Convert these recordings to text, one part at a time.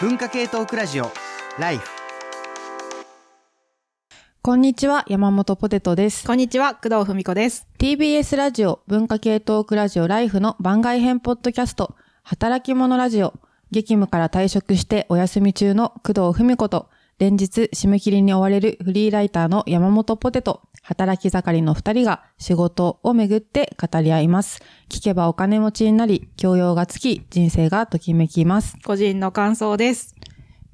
文化系トークラジオライフこんにちは、山本ポテトです。こんにちは、工藤文子です。TBS ラジオ文化系トークラジオライフの番外編ポッドキャスト、働き者ラジオ、激務から退職してお休み中の工藤文子と、連日締め切りに追われるフリーライターの山本ポテト、働き盛りの二人が仕事をめぐって語り合います。聞けばお金持ちになり、教養がつき、人生がときめきます。個人の感想です。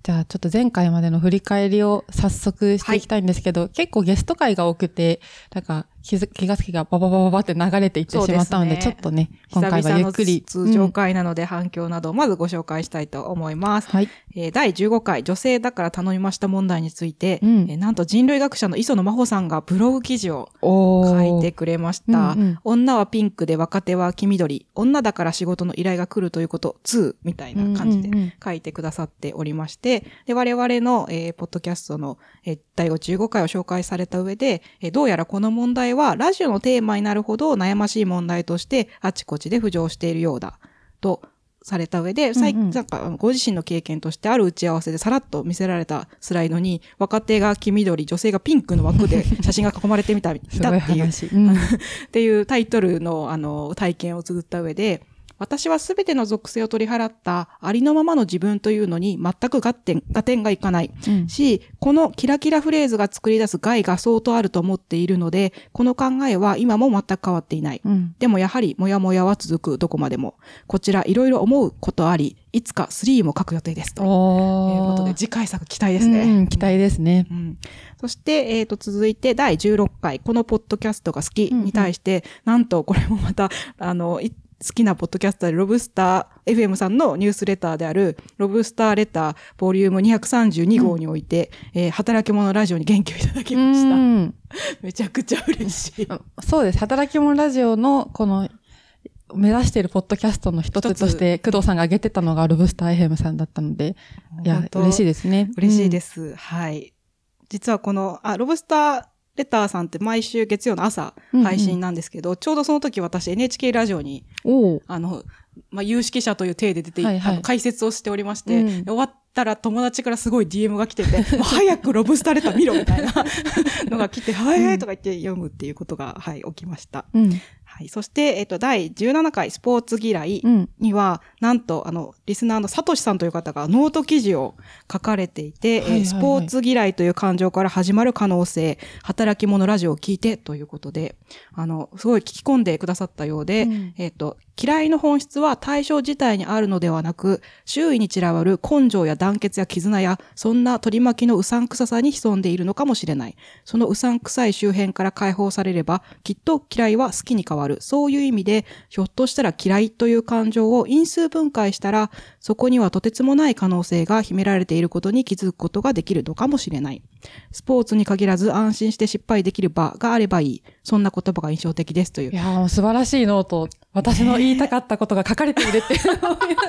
じゃあちょっと前回までの振り返りを早速していきたいんですけど、結構ゲスト会が多くて、なんか気がつきがバババババって流れていってしまったので、ですねちょっとね、今回はゆっくり。通常うん会なので反響などをまずご紹介したいと思います。はい。えー第15回女性だから頼みました問題について、うんえーなんと人類学者の磯野真帆さんがブログ記事を書いてくれました。うんうん女はピンクで若手は黄緑。女だから仕事の依頼が来るということ2みたいな感じで書いてくださっておりまして、で、我々の、えーポッドキャストの、えー第15回を紹介された上で、えーどうやらこの問題はラジオのテーマになるほど悩ましい問題としてあちこちで浮上しているようだ。とされた上で、最うんうん。なんかご自身の経験としてある打ち合わせでさらっと見せられたスライドに若手が黄緑、女性がピンクの枠で 写真が囲まれてみた、いたっていう。っていうタイトルの、あの、体験を綴った上で、私はすべての属性を取り払ったありのままの自分というのに全く合点、合点がいかない。うんし、このキラキラフレーズが作り出す害が相当あると思っているので、この考えは今も全く変わっていない。うん。でもやはり、もやもやは続く、どこまでも。こちら、いろいろ思うことあり、いつか3も書く予定です。ということで。次回作期待ですね。うん、期待ですね。うんそして、えっ、と、続いて第16回、このポッドキャストが好きに対して、なんと、これもまた、あの、い好きなポッドキャスターで、ロブスター FM さんのニュースレターである、ロブスターレター、ボリューム232号において、えー働き者ラジオに元気をいただきました。うん めちゃくちゃ嬉しい。そうです。働き者ラジオの、この、目指しているポッドキャストの一つとして、工藤さんが挙げてたのがロブスター FM さんだったので、いや嬉しいですね。。嬉しいですす。はい。実はこの、あ、ロブスターレターさんって毎週月曜の朝配信なんですけど、ちょうどその時私 NHK ラジオにあの、まあ、有識者という体で出てい、はいはいあの解説をしておりまして、うん終わったら友達からすごい DM が来てて、もう早くロブスターレター見ろみたいな のが来て、はい、とか言って読むっていうことが、はい、起きました。うん。はい。そして、えっと、第17回スポーツ嫌いうん。には、なんと、あの、リスナーのサトシさんという方がノート記事を書かれていて、はいはいはいえースポーツ嫌いという感情から始まる可能性、働き者ラジオを聞いてということで、あの、すごい聞き込んでくださったようで、うんえっ、と、嫌いの本質は対象自体にあるのではなく、周囲に散らばる根性や団結や絆や、そんな取り巻きのうさんくささに潜んでいるのかもしれない。そのうさんくさい周辺から解放されれば、きっと嫌いは好きに変わる。そういう意味で、ひょっとしたら嫌いという感情を因数分解したら、そこにはとてつもない可能性が秘められていることに気づくことができるのかもしれない。スポーツに限らず安心して失敗できる場があればいい。そんな言葉が印象的ですというい。やー素晴らしいノート。私の言いたかったことが書かれているっていうのを思いまし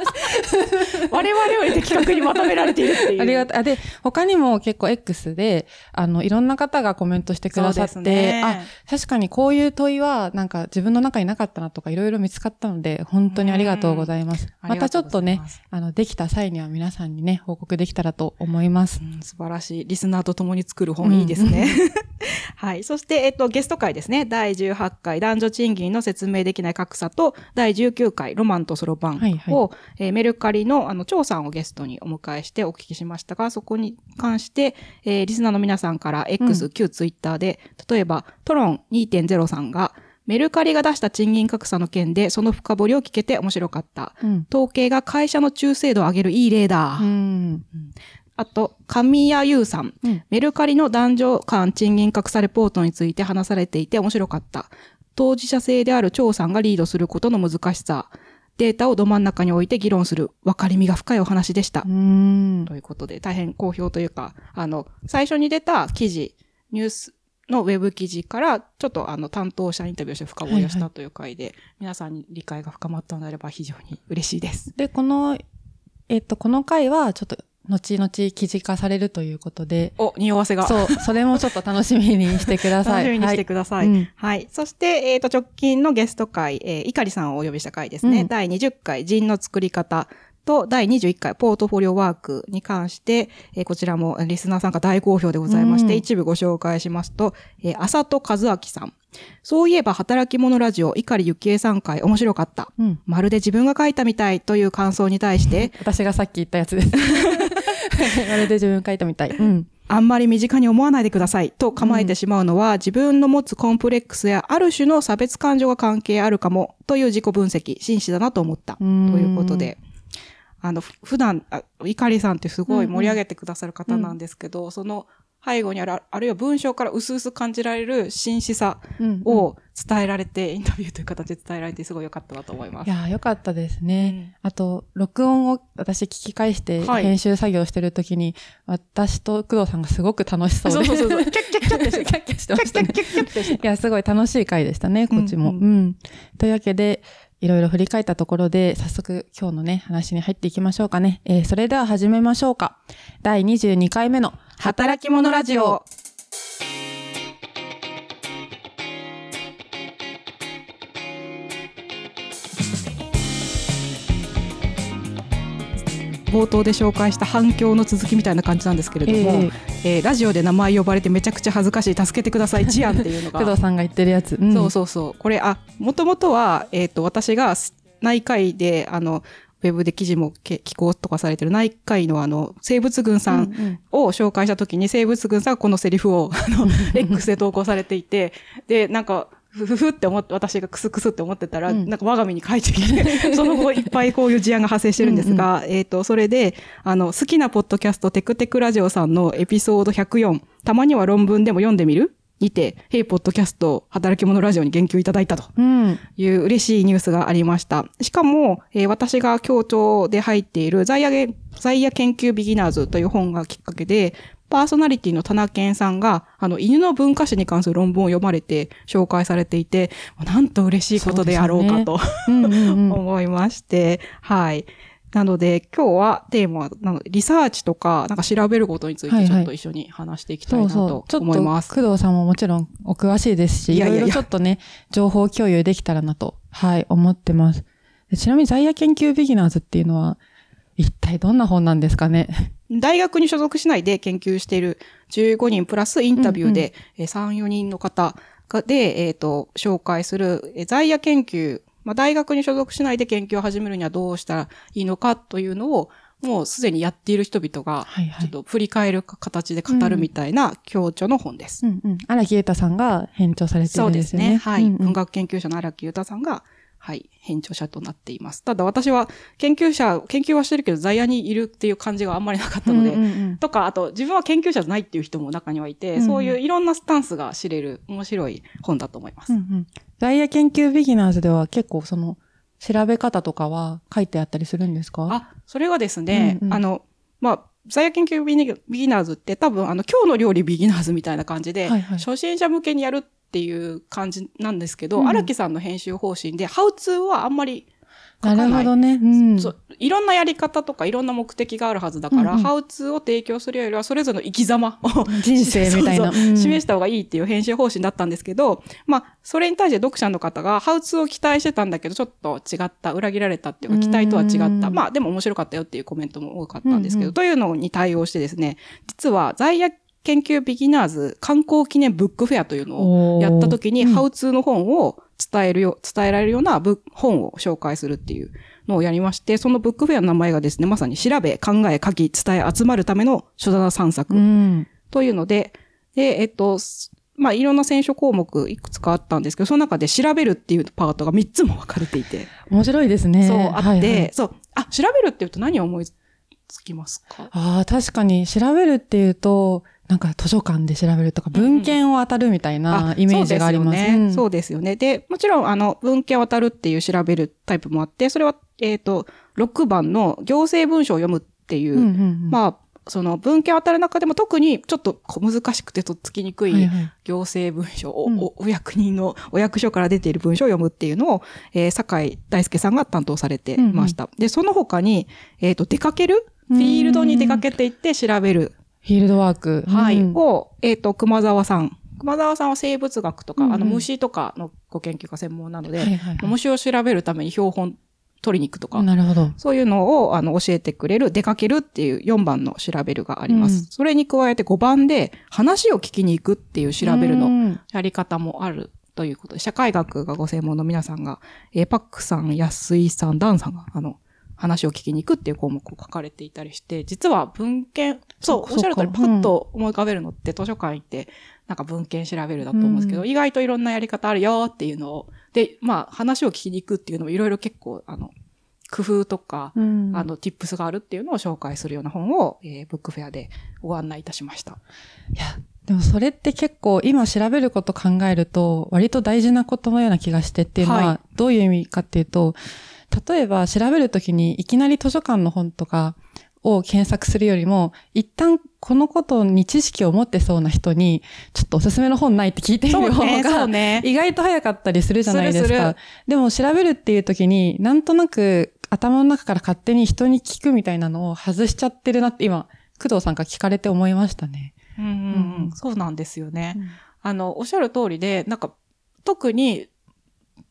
我々より的確にまとめられているっていう。た。ありがたい。あで、他にも結構 X で、あの、いろんな方がコメントしてくださって、ねあ、確かにこういう問いは、なんか自分の中になかったなとか、いろいろ見つかったので、本当にありがとうございます。うんまたちょっとねあの、できた際には皆さんにね、報告できたらと思います。うん素晴らしい。リスナーと共に作る本いいですね。はい。そして、えっと、ゲスト会ですね。第18回男女賃金の説明できない格差と、第19回ロマンとソロバンを、はいはいえーメルカリの、あの、張さんをゲストにお迎えしてお聞きしましたが、そこに関して、えーリスナーの皆さんから X、旧ツイッターで、例えば、トロン2.0さんが、メルカリが出した賃金格差の件で、その深掘りを聞けて面白かった。うん。統計が会社の中精度を上げるいい例だ。うん。あと、神谷優さん,、うんメルカリの男女間賃金格差レポートについて話されていて面白かった。当事者性である張さんがリードすることの難しさ。データをど真ん中に置いて議論する。分かりみが深いお話でした。うん。ということで、大変好評というか、あの、最初に出た記事、ニュースのウェブ記事から、ちょっとあの、担当者インタビューをして深掘りをしはいはたという回で、皆さんに理解が深まったのであれば非常に嬉しいです。で、この、えっと、この回は、ちょっと、後々記事化されるということで、お、匂わせが。そう、それもちょっと楽しみにしてください。楽しみにしてください。ははいい。そして、えっ、と、直近のゲスト会、えー、いかりさんをお呼びした回ですね。うん第20回、人の作り方。と、第21回ポートフォリオワークに関して、えーこちらもリスナーさんが大好評でございまして、うん一部ご紹介しますと、えー、浅戸和明さん。そういえば働き者ラジオ、碇幸恵さん会面白かった。うん。まるで自分が書いたみたいという感想に対して、私がさっき言ったやつです。まるで自分書いたみたい。うん。あんまり身近に思わないでくださいと構えてしまうのは、自分の持つコンプレックスやある種の差別感情が関係あるかもという自己分析、真摯だなと思った。とうんいうことで。あの、ふ普段、あいかりさんってすごい盛り上げてくださる方なんですけど、その背後にある、あるいは文章から薄々感じられる真摯さうんを伝えられて、インタビューという形で伝えられてすごい良かったなと思います。いやー、よかったですね。あと、録音を私聞き返してはい編集作業してるときに、私と工藤さんがすごく楽しそうで。そうそうそうそう。キャッキャッキャッってしてキャッキャしてましたね。キャッキャッキャッってしていや、すごい楽しい回でしたね、こっちも。ううんん、というわけで、いろいろ振り返ったところで、早速今日のね、話に入っていきましょうかね。えーそれでは始めましょうか。第22回目の働き者ラジオ。冒頭で紹介した反響の続きみたいな感じなんですけれども、ええーラジオで名前呼ばれてめちゃくちゃ恥ずかしい助けてください 事案っていうのが工藤さんが言ってるやつ。うんそうそうそう。これ、あ、もともとは、えっ、と、私が内科医で、あの、ウェブで記事もけ寄稿とかされてる内科医のあの、生物群さうんんを紹介したときに、生物群さんがこのセリフを、あの、X で投稿されていて、で、なんか、ふふふって思って、私がクスクスって思ってたら、うんなんか我が身に書いてきて、その後いっぱいこういう事案が発生してるんですが、えっ、と、それで、あの、好きなポッドキャスト、テクテクラジオさんのエピソード104、たまには論文でも読んでみる？にて、ヘイポッドキャスト、働き者ラジオに言及いただいたとうん。いう嬉しいニュースがありました。しかも、えー私が協調で入っているザイヤゲザイヤ研究ビギナーズという本がきっかけで、パーソナリティの田中健さんが、あの、犬の文化史に関する論文を読まれて紹介されていて、なんと嬉しいことであろうかと。思いまして、はい。なので、今日はテーマは、リサーチとか、なんか調べることについはいはいてちょっと一緒に話していきたいなそうそうと。ちょっと思います。工藤さんももちろんお詳しいですし、いいやいやろいろちょっとね、情報共有できたらなと、はい、思ってます。でちなみに、在野研究ビギナーズっていうのは、一体どんな本なんですかね？大学に所属しないで研究している15人プラスインタビューで、えー3、4人の方がで、えっ、と、紹介する、えー在野研究、まあ、大学に所属しないで研究を始めるにはどうしたらいいのかというのを、もうすでにやっている人々が、ちょっと振り返る形で語るみたいな強調の本です。うんうん。荒木瑛太さんが編聴されてそうでするんですよね。ね。はい。うんうん文学研究者の荒木裕太さんが、はい、編著者となっています。ただ私は研究者、研究はしてるけど在野にいるっていう感じがあんまりなかったので、うんうんうんとか、あと自分は研究者じゃないっていう人も中にはいて、うんうんそういういろんなスタンスが知れる面白い本だと思います。うんうん。在野研究ビギナーズでは結構その、調べ方とかは書いてあったりするんですか？あ、それがですね、うんうんあの、まあ、在野研究ビギビギナーズって多分あの今日の料理ビギナーズみたいな感じで、はいはい初心者向けにやるっていう感じなんですけど、うん荒、木さんの編集方針で、ハウツーはあんまり書かない。るほどね。うん。そういろんなやり方とかいろんな目的があるはずだから、うんうんハウツーを提供するよりはそれぞれの生き様を 人生みたいな。そう示した方がいいっていう編集方針だったんですけど、まあ、それに対して読者の方がハウツーを期待してたんだけど、ちょっと違った、裏切られたっていうか、期待とは違った。うんまあ、でも面白かったよっていうコメントも多かったんですけど、うんうんというのに対応してですね、実は在野研究ビギナーズ観光記念ブックフェアというのをやった時に、ハウツーの本を伝えるよ、伝えられるようなブ本を紹介するっていうのをやりまして、そのブックフェアの名前がですね、まさに調べ、考え、書き、伝え、集まるための書棚散策うん。というので、で、えっと、すまあ、いろんな選書項目いくつかあったんですけど、その中で調べるっていうパートが3つも分かれていて、面白いですね。そう、あって、はいはい。そう、あ、調べるって言うと何を思いつきますか？ああ、確かに。調べるっていうと、なんか図書館で調べるとか、文献を当たるみたいなイメージがあります。そうですよね。うんそうですよね。で、もちろん、あの、文献を渡るっていう調べるタイプもあって、それは、えっ、と、6番の行政文書を読むっていう、うんうんうんまあ、その文献を渡る中でも特にちょっと難しくてとっつきにくはいいはい行政文書を、うんおお役人のお役所から出ている文書を読むっていうのを、えー、酒井大輔さんが担当されていました。で、その他に、えっ、と、出かける？フィールドに出かけていって調べるフィールドワーク。はい、うんを、えっ、と、熊沢さん。熊沢さんは生物学とか、うんうんあの、虫とかのご研究が専門なので、はいはいはい虫を調べるために標本取りに行くとか、なるほど。そういうのをあの教えてくれる出かけるっていう4番の調べるがあります。うんそれに加えて5番で話を聞きに行くっていう調べるのうんやり方もあるということで、社会学がご専門の皆さんが、えーパックさん、安井さん、ダンさんが、あの、話を聞きに行くっていう項目を書かれていたりして、実は文献、そう、そうおっしゃる通り、パッと思い浮かべるのって図書館行って、なんか文献調べるだと思うんですけど、うん。意外といろんなやり方あるよっていうのを、で、まあ、話を聞きに行くっていうのもいろいろ結構、あの、工夫とか、うん。あの、tips があるっていうのを紹介するような本を、えーブックフェアでご案内いたしました。いや、でもそれって結構今調べること考えると割と大事なことのような気がしてっていうのははどういう意味かっていうと、例えば調べるときにいきなり図書館の本とかを検索するよりも、一旦このことに知識を持ってそうな人に、ちょっとおすすめの本ないって聞いてみる方が、ね。意外と早かったりするじゃないですか。でも調べるっていう時に、なんとなく頭の中から勝手に人に聞くみたいなのを外しちゃってるなって今、工藤さんから聞かれて思いましたね。うんうんううんん、そうなんですよね。うんあの、おっしゃる通りで、なんか、特に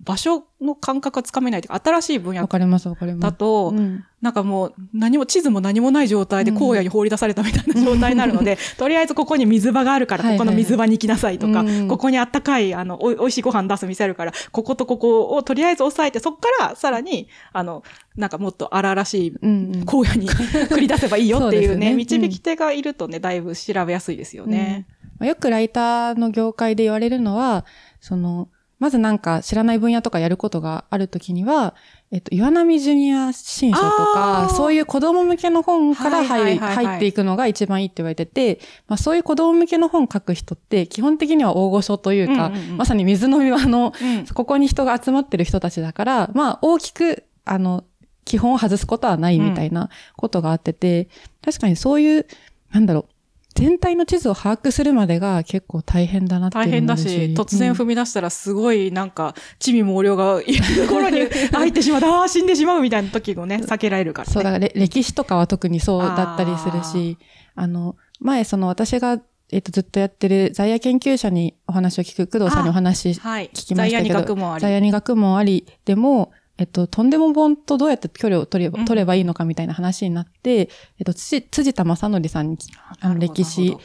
場所の感覚がつかめないというか、新しい分野わかりますわかります。だと、うん。なんかもう何も、地図も何もない状態でうん。荒野に放り出されたみたいな状態になるので、とりあえずここに水場があるから、はいはい。ここの水場に行きなさいとか、うん。ここにあったかい、あの、おい、しいご飯出す店あるから、こことここをとりあえず押さえて、そこからさらに、あの、なんかもっと荒々しいうんうん。荒野に 繰り出せばいいよっていうね、そうね。導き手がいるとね、だいぶ調べやすいですよね。まあよくライターの業界で言われるのは、その、まずなんか知らない分野とかやることがあるときには、えっと、岩波ジュニア新書とか、そういう子供向けの本からはい入入っていくのが一番いいって言われてて、まあそういう子供向けの本書く人って基本的には大御所というか、うんうんうん。まさに水の庭のうん。ここに人が集まってる人たちだから、まあ大きく、あの、基本を外すことはないみたいなことがあってて、確かにそういう、なんだろう、全体の地図を把握するまでが結構大変だなっていう大変だし、突然踏み出したらすごいなんか、地味猛量がいるところに 入ってしまう、ああ、死んでしまうみたいな時もね、避けられるからね。そう、だかられ歴史とかは特にそうだったりするし、あの、前その私が、えっと、ずっとやってる在野研究者にお話を聞く、工藤さんにお話はい。聞きましたけど、在野に学問あり。在野に学問ありでも、えっと、とんでも本とどうやって距離を取れば,、うん取ればいいのかみたいな話になって、えっと、辻辻田正則さんに、あの、歴史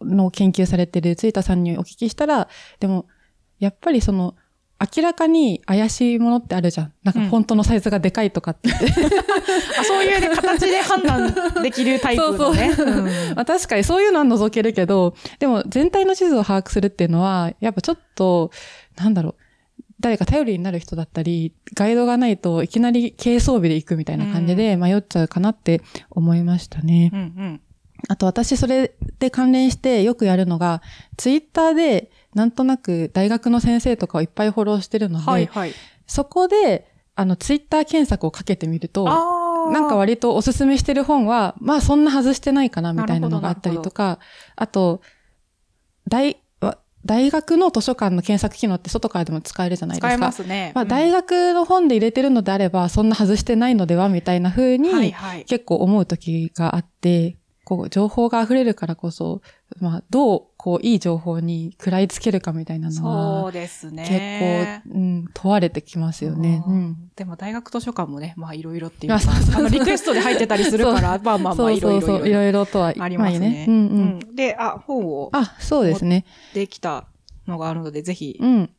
の研究されてる辻田さんにお聞きしたら、でも、やっぱりその、明らかに怪しいものってあるじゃん。なんかうんフォントのサイズがでかいとかって。あそういうね、形で判断できるタイプのね。そうそううん まあ確かにそういうのは除けるけど、でも全体の地図を把握するっていうのは、やっぱちょっと、なんだろう、誰か頼りになる人だったり、ガイドがないといきなり軽装備で行くみたいな感じで迷っちゃうかなって思いましたね。うんうん。あと私それで関連してよくやるのが、ツイッターでなんとなく大学の先生とかをいっぱいフォローしてるので、はいはい。そこで、あの、ツイッター検索をかけてみると。なんか割とおすすめしてる本は、まあそんな外してないかなみたいなのがあったりとか、あと、大、わ大学の図書館の検索機能って外からでも使えるじゃないですか。使えますね。まあうん大学の本で入れてるのであれば、そんな外してないのではみたいな風はいにはい。結構思う時があって、こう情報が溢れるからこそ、まあどうこういい情報に食らいつけるかみたいなのそはうです結ね。構、うん、問われてきますよね。ううんん。でも大学図書館もね、まあいろいろっていうか、あのリクエストで入ってたりするから、まあまあまあいろいろそうそうそう、いろいろとはありますね。うんううん。んで、あ、本をあ、そうですね。できたのがあるので、ぜひ、うん。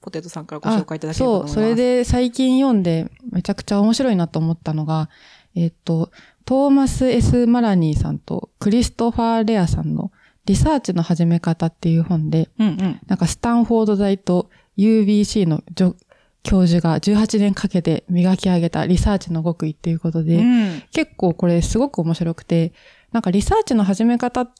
ポテトさんからご紹介いただければとそう、思います。それで最近読んでめちゃくちゃ面白いなと思ったのが、えっと、トーマス・ S・ マラニーさんとクリストファー・レアさんのリサーチの始め方っていう本で、うんうん。なんかスタンフォード大と UBC の助教授が18年かけて磨き上げたリサーチの極意っていうことで、うん結構これすごく面白くて、なんかリサーチの始め方っ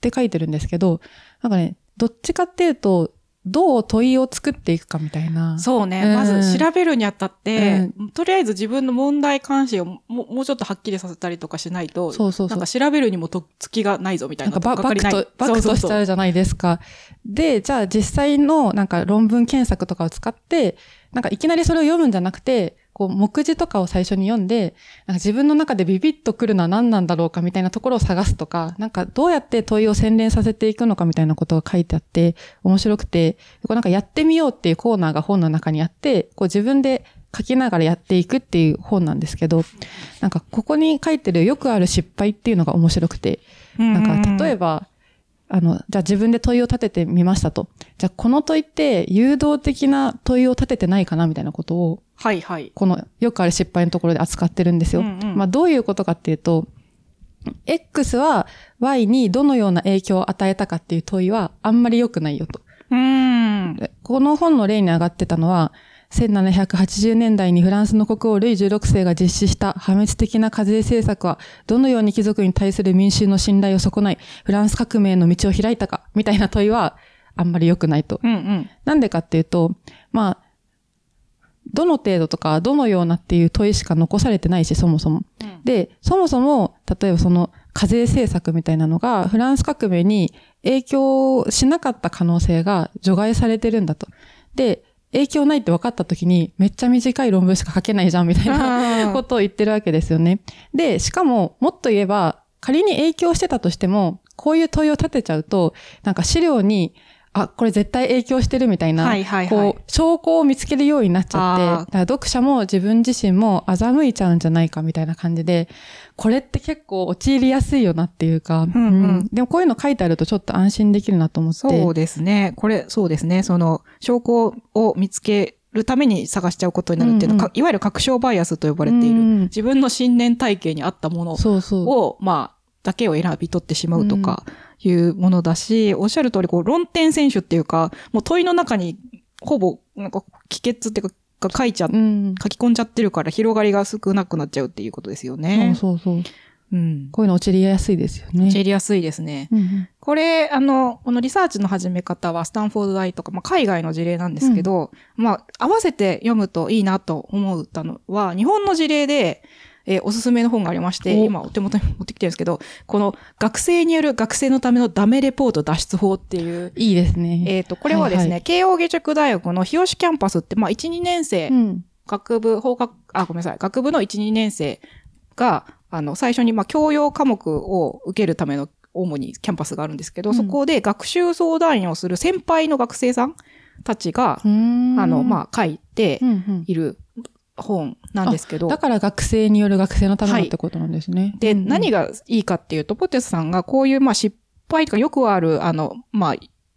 て書いてるんですけど、なんかね、どっちかっていうと、どう問いを作っていくかみたいな。そうね。うんまず調べるにあたって、うとりあえず自分の問題関心をももうちょっとはっきりさせたりとかしないと、そうそうそうなんか調べるにもとっつきがないぞみたいな。なんかババックとバックとしちゃうじゃないですか。で、じゃあ実際のなんか論文検索とかを使って、なんかいきなりそれを読むんじゃなくて、こう目次とかを最初に読んで、なんか自分の中でビビッとくるのは何なんだろうかみたいなところを探すとか、なんかどうやって問いを洗練させていくのかみたいなことが書いてあって、面白くて、こうなんかやってみようっていうコーナーが本の中にあって、こう自分で書きながらやっていくっていう本なんですけど、なんかここに書いてるよくある失敗っていうのが面白くて、なんか例えば、あの、じゃあ自分で問いを立ててみましたと。じゃあこの問いって誘導的な問いを立ててないかなみたいなことを、はいはい。このよくある失敗のところで扱ってるんですよ。うんうんまあどういうことかっていうと、X は Y にどのような影響を与えたかっていう問いはあんまり良くないよと。うん。でこの本の例に上がってたのは、1780年代にフランスの国王ルイ16世が実施した破滅的な課税政策は、どのように貴族に対する民衆の信頼を損ない、フランス革命の道を開いたか、みたいな問いは、あんまり良くないと。うんうん。なんでかっていうと、まあ、どの程度とか、どのようなっていう問いしか残されてないし、そもそも。で、そもそも、例えばその課税政策みたいなのが、フランス革命に影響しなかった可能性が除外されてるんだと。で、影響ないって分かった時に、めっちゃ短い論文しか書けないじゃん、みたいなことを言ってるわけですよね。で、しかも、もっと言えば、仮に影響してたとしても、こういう問いを立てちゃうと、なんか資料に、あ、これ絶対影響してるみたいな、はいはいはい。こう、証拠を見つけるようになっちゃって、だから読者も自分自身も欺いちゃうんじゃないかみたいな感じで、これって結構陥りやすいよなっていうか、んうんでもこういうの書いてあるとちょっと安心できるなと思って。そうですね。これ、そうですね。その、証拠を見つけるために探しちゃうことになるっていうのは、うんうんかいわゆる確証バイアスと呼ばれている、うん自分の信念体系に合ったものそうそう。を、まあ、だけを選び取ってしまうとか、いうものだし、おっしゃる通り、こう、論点選手っていうか、もう問いの中に、ほぼ、なんか、帰結っていうか、書いちゃ、うん。書き込んじゃってるから、広がりが少なくなっちゃうっていうことですよね。そうそうそう。うん。こういうの陥りやすいですよね。知りやすいですね。うんうんこれ、あの、このリサーチの始め方はスタンフォード大とか、まあ、海外の事例なんですけど、まあ、合わせて読むといいなと思ったのは、日本の事例で、えーおすすめの本がありまして、お。今お手元に持ってきてるんですけど、この学生による学生のためのダメレポート脱出法っていう、いいですね。えっ、と、これはですね、はい慶応義塾大学の日吉キャンパスって、まあ、1、2年生、うん。学部、法学、あ、ごめんなさい、学部の1、2年生が、あの、最初に、まあ、教養科目を受けるための、主にキャンパスがあるんですけど、うん。そこで学習相談員をする先輩の学生さんたちが、あの、まあ、書いている本なんですけど、だから学生による学生のためのってことなんですね。で、うんうん。何がいいかっていうと、ポテスさんがこういう、まあ、失敗とかよくある、あの、まあ、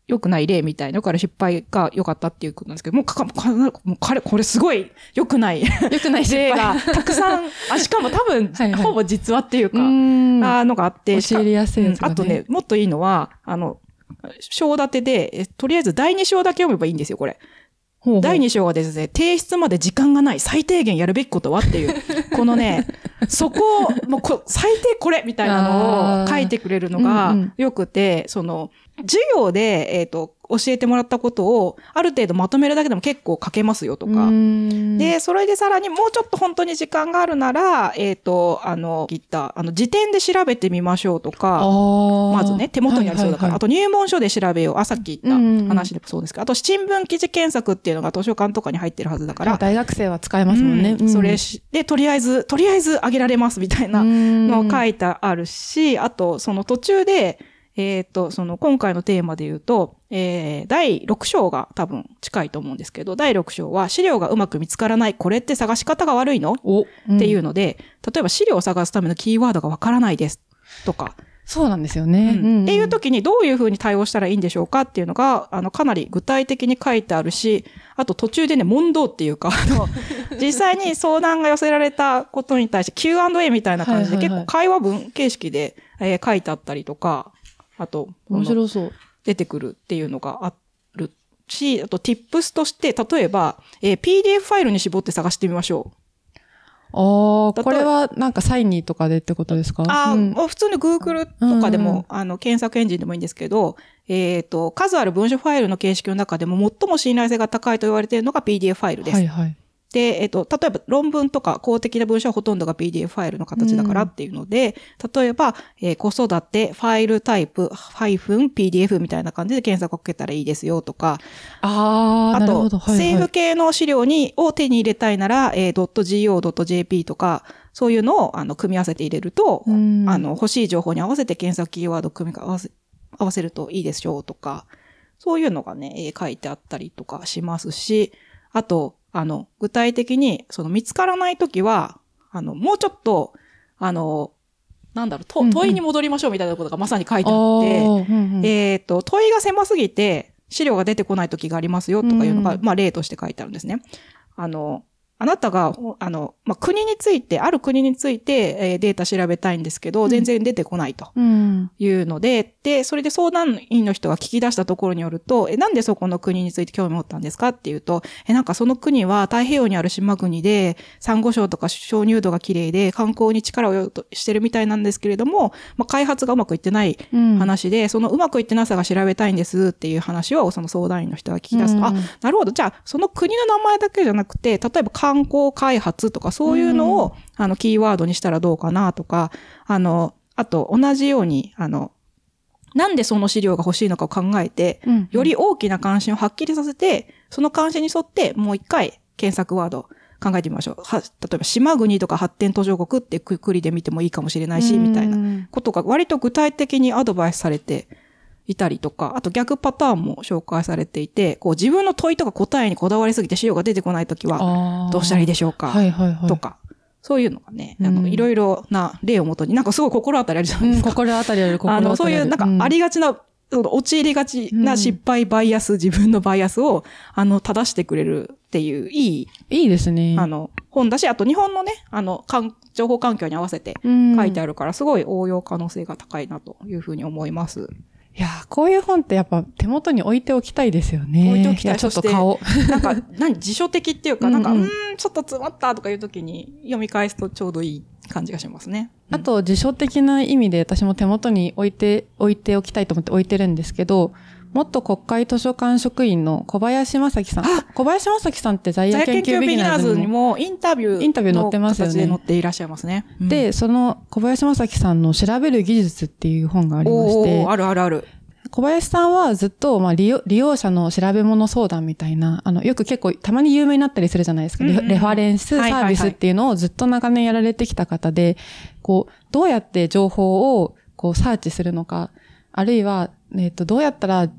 良くない例みたいな、よくある失敗が良かったっていうことなんですけど、もうかか、かもう彼、これすごい良くない。よくない失例敗がたくさん、あ、しかも多分、はいはい。ほぼ実話っていううか。あのがあって、しか陥りやすいね。うんあとね、もっといいのは、あの、章立てで、えとりあえず第2章だけ読めばいいんですよ、これ。ほうほう。第2章はですね、提出まで時間がない、最低限やるべきことはっていう、このね、そこを、もうこ最低これみたいなのを書いてくれるのうんうがん。良くて、その、授業で、えっ、と、教えてもらったことを、ある程度まとめるだけでも結構書けますよとか、で、それでさらにもうちょっと本当に時間があるなら、えっ、と、あの、言った、あの、時点で調べてみましょうとか、ままずね、手元にありそうだから、あと入門書で調べよう。あ、さっき言った話でもそうですけど、あと新聞記事検索っていうのが図書館とかに入ってるはずだから、大学生は使えますもんね。うん。それし、で、とりあえず、とりあえずあげられますみたいなのを書いいてあるし、あと、その途中で、えっ、と、その今回のテーマで言うと、えー、第6章が多分近いと思うんですけど、第6章は資料がうまく見つからない。これって探し方が悪いの？お、っていうので、例えば資料を探すためのキーワードがわからないです。とか、そうなんですよね。うんっていう時にどういうふうに対応したらいいんでしょうかっていうのが、あの、かなり具体的に書いてあるし、あと途中でね、問答っていうか、あの、実際に相談が寄せられたことに対して Q&A みたいな感じで、結構会話文形式で、えー書いてあったりとか、あと、面白そう。出てくるっていうのがあるし、あと tips として、例えば、えー PDF ファイルに絞って探してみましょう。ああ、これはなんかサイニーとかでってことですか？あ、うん普通に Google とかでも、うんうんあの、検索エンジンでもいいんですけど、えっ、と、数ある文書ファイルの形式の中でも最も信頼性が高いと言われているのが PDF ファイルです。はいはい。で、えっ、と、例えば論文とか公的な文書はほとんどが PDF ファイルの形だからっていうので、例えば、えー子育て、ファイルタイプ、-PDF みたいな感じで検索をかけたらいいですよとか、ああ、あと、なるほど。はいはい。政府系の資料に、を手に入れたいなら、えー、.go.jp とか、そういうのを、あの、組み合わせて入れると、うん。あの、欲しい情報に合わせて検索キーワードを組み合わせ、合わせるといいでしょうとか、そういうのがね、えー書いてあったりとかしますし、あと、あの、具体的に、その見つからないときは、あの、もうちょっと、あの、なんだろう、問いに戻りましょうみたいなことがまさに書いてあって、ー。うんうん。えっ、と、問いが狭すぎて、資料が出てこない時がありますよとかいうのが、うん。まあ例として書いてあるんですね。あの、あなたが、ほあの、まあ、国について、ある国について、えーデータ調べたいんですけど、うん。全然出てこないとうん。いうので、で、それで相談員の人が聞き出したところによると、え、なんでそこの国について興味持ったんですかっていうと、え、なんかその国は太平洋にある島国で、サンゴ礁とか鍾乳洞が綺麗で、観光に力をよとしてるみたいなんですけれども、まあ、開発がうまくいってないうん。話で、そのうまくいってなさが調べたいんですっていう話をその相談員の人が聞き出すと、うん。あ、なるほど。じゃあ、その国の名前だけじゃなくて、例えば観光開発とかそういうのを、あの、キーワードにしたらどうかなとか、あの、あと同じように、あの、なんでその資料が欲しいのかを考えて、うんより大きな関心をはっきりさせて、その関心に沿ってもう一回検索ワード考えてみましょう。は、例えば島国とか発展途上国ってくくりで見てもいいかもしれないし、みたいなうんことが割と具体的にアドバイスされていたりとか、あと逆パターンも紹介されていて、こう自分の問いとか答えにこだわりすぎて資料が出てこないときは、どうしたらいいでしょうか、はいはいはい。とか、そういうのがね、あの、うんいろいろな例をもとに、なんかすごい心当たりあるじゃないうん、ですか。心当たりある、心当たりある。あの、そういう、なんか、ありがちな、その陥りがちな失敗バイアス、自分のバイアスを、あの、正してくれるっていう、いい、いいですね。あの、本だし、あと日本のね、あの、かん情報環境に合わせてうん、書いてあるから、すごい応用可能性が高いなというふうに思います。いやー、こういう本ってやっぱ手元に置いておきたいですよね。置いておきたいやちょっと顔。なんか、何、辞書的っていうか、なんか、うん、ちょっと詰まったとかいう時に読み返すとちょうどいい感じがしますね。あと、辞書的な意味で私も手元に置いて、置いておきたいと思って置いてるんですけど、元国会図書館職員の小林正樹さん。小林正樹さんって在野在研研究ビギナーズにもインタビューインタビュー載ってますよね載っていらっしゃいますね。うん、で、その小林正樹さんの調べる技術っていう本がありましてあるあるある。小林さんはずっと、まあ、利用利用者の調べ物相談みたいな、あの、よく結構たまに有名になったりするじゃないですか。レうんうんうんレファレンスサービスっていうのをずっと長年やられてきた方で、こう、どうやって情報をこうサーチするのか、あるいは、えっ、と、どうやったら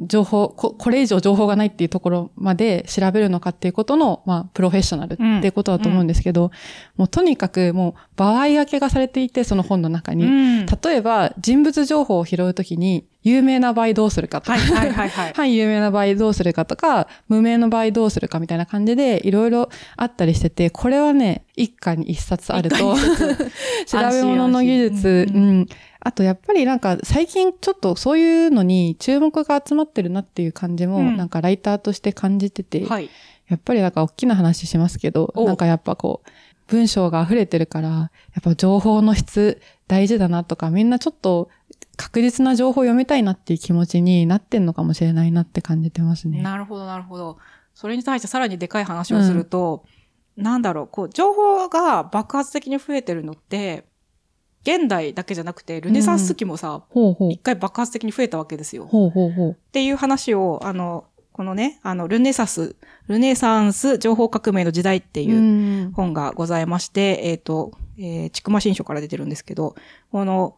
情報こ、これ以上情報がないっていうところまで調べるのかっていうことの、まあ、プロフェッショナルっていうことだと思うんですけど、もうとにかくもう場合分けがされていて、その本の中に。うん例えば、人物情報を拾うときに、有名な場合どうするかとか、はいはいはいはい。反有名な場合どうするかとか、無名の場合どうするかみたいな感じで、いろいろあったりしてて、これはね、一家に一冊あると、調べ物の技術、うん。あと、やっぱりなんか、最近ちょっとそういうのに注目が集まってるなっていう感じも、うんなんかライターとして感じてて、はい。やっぱりなんか大きな話しますけど、おなんかやっぱこう、文章が溢れてるから、やっぱ情報の質大事だなとか、みんなちょっと確実な情報を読みたいなっていう気持ちになってんのかもしれないなって感じてますね。なるほどなるほど。それに対してさらにでかい話をすると、なんだろう、こう、情報が爆発的に増えてるのって、現代だけじゃなくて、ルネサンス期もさ、一。回爆発的に増えたわけですよ。ほうほうほう。っていう話を、あの、このね、あの、ルネサス、ルネサンス情報革命の時代っていううん本がございまして、えっ、と、えー、ちくま新書から出てるんですけど、この、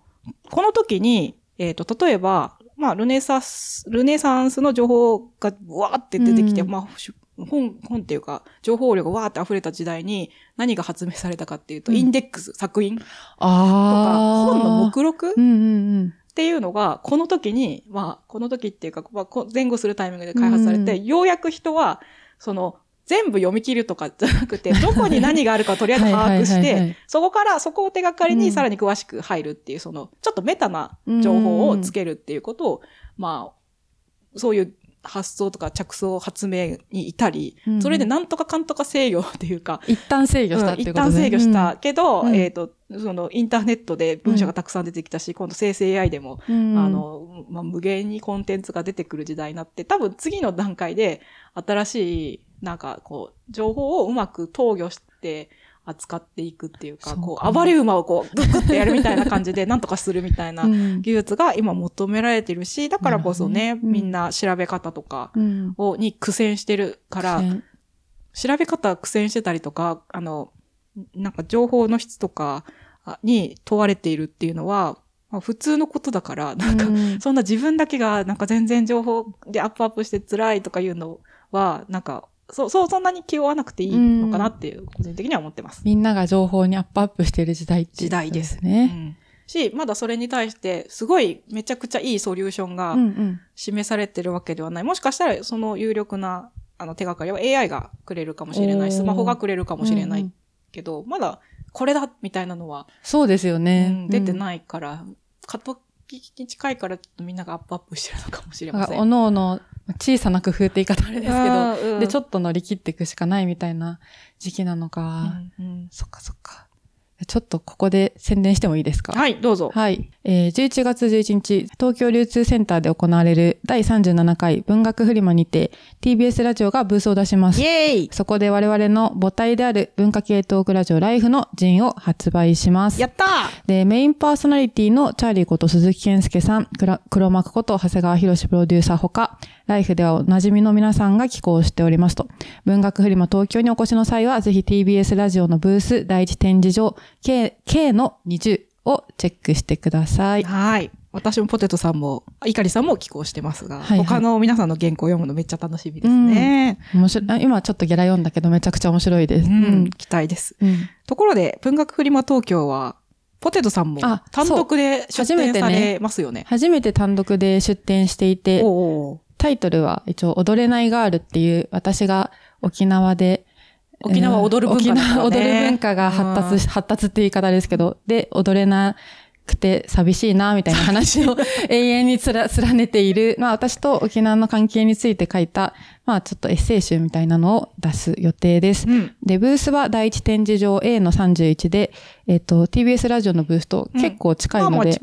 この時に、えっ、と、例えば、まあ、ルネサス、ルネサンスの情報がわーって出てきて、うんまあ、し本、本っていうか、情報量がわーって溢れた時代に何が発明されたかっていうと、うんインデックス、作品とか、ああ。本の目録うんうんうん。っていうのが、この時に、まあ、この時っていうか、まあ、こ前後するタイミングで開発されて、うんようやく人は、その、全部読み切るとかじゃなくて、どこに何があるかをとりあえず把握して、そこから、そこを手がかりにうんさらに詳しく入るっていう、その、ちょっとメタな情報をつけるっていうことを、まあ、そういう発想とか着想発明に至り、うんそれでなんとかかんとか制御っていうか、一旦制御したっていうことうん一旦制御したけど、うん。えっ、と、そのインターネットで文章がたくさん出てきたし、今度生成 AI でも、うん、あの、まあ、無限にコンテンツが出てくる時代になって、多分次の段階で新しい、なんかこう、情報をうまく投与して扱っていくっていうか、そうか。こう、暴れ馬をこう、グッグッてやるみたいな感じで、なんとかするみたいなうん。技術が今求められてるし、だからこそね、うんみんな調べ方とかうん。を、に苦戦してるから、ね調べ方苦戦してたりとか、あの、なんか情報の質とかあに問われているっていうのは、まあ、普通のことだから、なんか、うん。そんな自分だけがなんか全然情報でアップアップして辛いとかいうのは、なんかそう、そう、そんなに気負わなくていいのかなっていう、個人的には思ってます。みんなが情報にアップアップしている時代っていう時代ですね。うんし、まだそれに対して、すごいめちゃくちゃいいソリューションがうんうん。示されてるわけではない。もしかしたら、その有力な、あの、手がかりは AI がくれるかもしれない。スマホがくれるかもしれないうんうんけど、まだ、これだみたいなのは、そうですようね。ん出てい。ないから、過渡期に近いから、ちょっとみんながアップアップしてるのかもしれません。おのおの小さな工夫って言い方あれですけど、どで、ちょっと乗り切っていくしかないみたいな時期なのか。うんうんそっかそっか。ちょっとここで宣伝してもいいですか？はい、どうぞ。はい。えー11月11日、東京流通センターで行われる第37回文学フリマにて TBS ラジオがブースを出しますイ。エーイそこで我々の母体である文化系トークラジオライフのジンを発売しますや。ったーで、メインパーソナリティのチャーリーこと鈴木健介さん、黒幕こと長谷川博士プロデューサーほか、ライフではおなじみの皆さんが寄稿しておりますと。文学フリマ東京にお越しの際は、ぜひ TBS ラジオのブース第一展示場 K, K の20をチェックしてください。はい。私もポテトさんも、いかりさんも寄稿してますが、はいはい他の皆さんの原稿を読むのめっちゃ楽しみですね。面白いあ今ちょっとギャラ読んだけどめちゃくちゃ面白いです。うん、期待です。うんところで、文学フリマ東京は、ポテトさんもあ単独で出初めてね展されますよね。初めて単独で出展していて、おうタイトルは一応踊れないガールっていう私が沖縄で沖縄踊る文化ね。沖縄踊る文化が発達し、発達って言い方ですけど、で、踊れなくて寂しいな、みたいな話を 永遠につら、連ねている、まあ私と沖縄の関係について書いた、まあちょっとエッセイ集みたいなのを出す予定です。うん。で、ブースは第一展示場 A の31で、えっ、と、TBS ラジオのブースと結構近いので、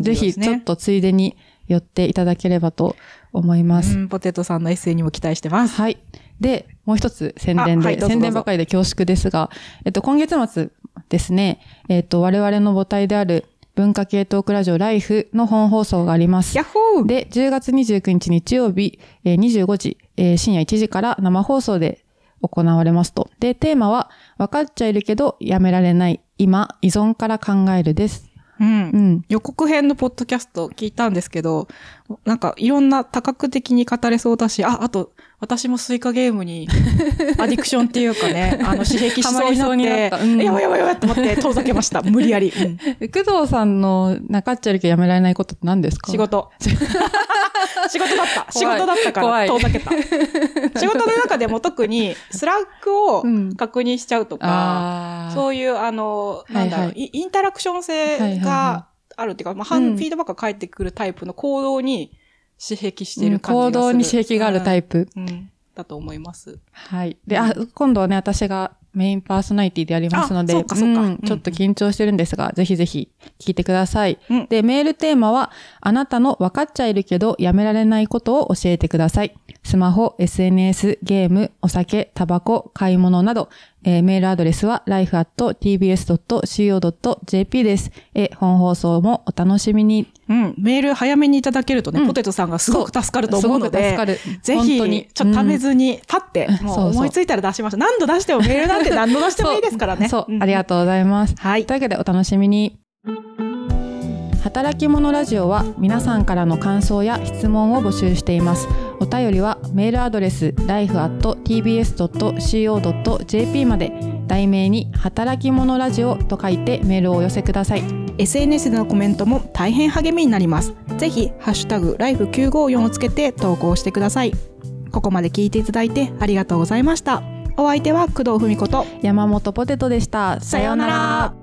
ぜひちょっとついでに寄っていただければと思います。うんポテトさんのエッセイにも期待してます。はい。で、もう一つ宣伝で、あはい宣伝ばかりで恐縮ですが、えっと、今月末ですね、えっと、我々の母体である文化系トークラジオライフの本放送があります。ヤッホーで、10月29日日曜日、えー25時、えー深夜1時から生放送で行われますと。で、テーマは、分かっちゃいるけどやめられない、今、依存から考えるです。うんうん。予告編のポッドキャスト聞いたんですけど、なんかいろんな多角的に語れそうだし、あ、あと、私もスイカゲームにアディクションっていうかね、あの、刺激しそうになっ、ってたうんやばいやばいやばいって思って遠ざけました。無理やり。うん工藤さんのなかっちゃいるけどやめられないことって何ですか？仕事。仕事だった。仕事だったから遠ざけた。仕事の中でも特にスラックをうん確認しちゃうとか、ああ。そういう、あの、なんだろう、はいはいイインタラクション性があるっていうか、まあ、反うんフィードバックが返ってくるタイプの行動に刺激している感じがする。行動に刺激があるタイプ。プ。うん。だと思います。はい。で、あ、今度はね、私がメインパーソナリティでやりますので、あそうかそうかんうんちょっと緊張してるんですが、ぜひぜひ聞いてください。うんで、メールテーマは、あなたの分かっちゃいるけどやめられないことを教えてください。スマホ、SNS、ゲーム、お酒、タバコ、買い物など、えーメールアドレスは life.tbs.co.jp です。えー本放送もお楽しみに。うん。メール早めにいただけるとね、うんポテトさんがすごく助かると思うので。ぜひ、ちょっとためずに、パッて、もう思いついたら出しましょう。何度出してもメールなんて何度出してもいいですからね。そう、んありがとうございます。はいというわけでお楽しみに。働き者ラジオは皆さんからの感想や質問を募集しています。お便りはメールアドレス life.tbs.co.jp まで題名に働き者ラジオと書いてメールをお寄せください。SNS でのコメントも大変励みになります。ぜひ、ハッシュタグ、ライフ954をつけて投稿してください。ここまで聞いていただいてありがとうございました。お相手は工藤文子と、山本ポテトでした。さようなら。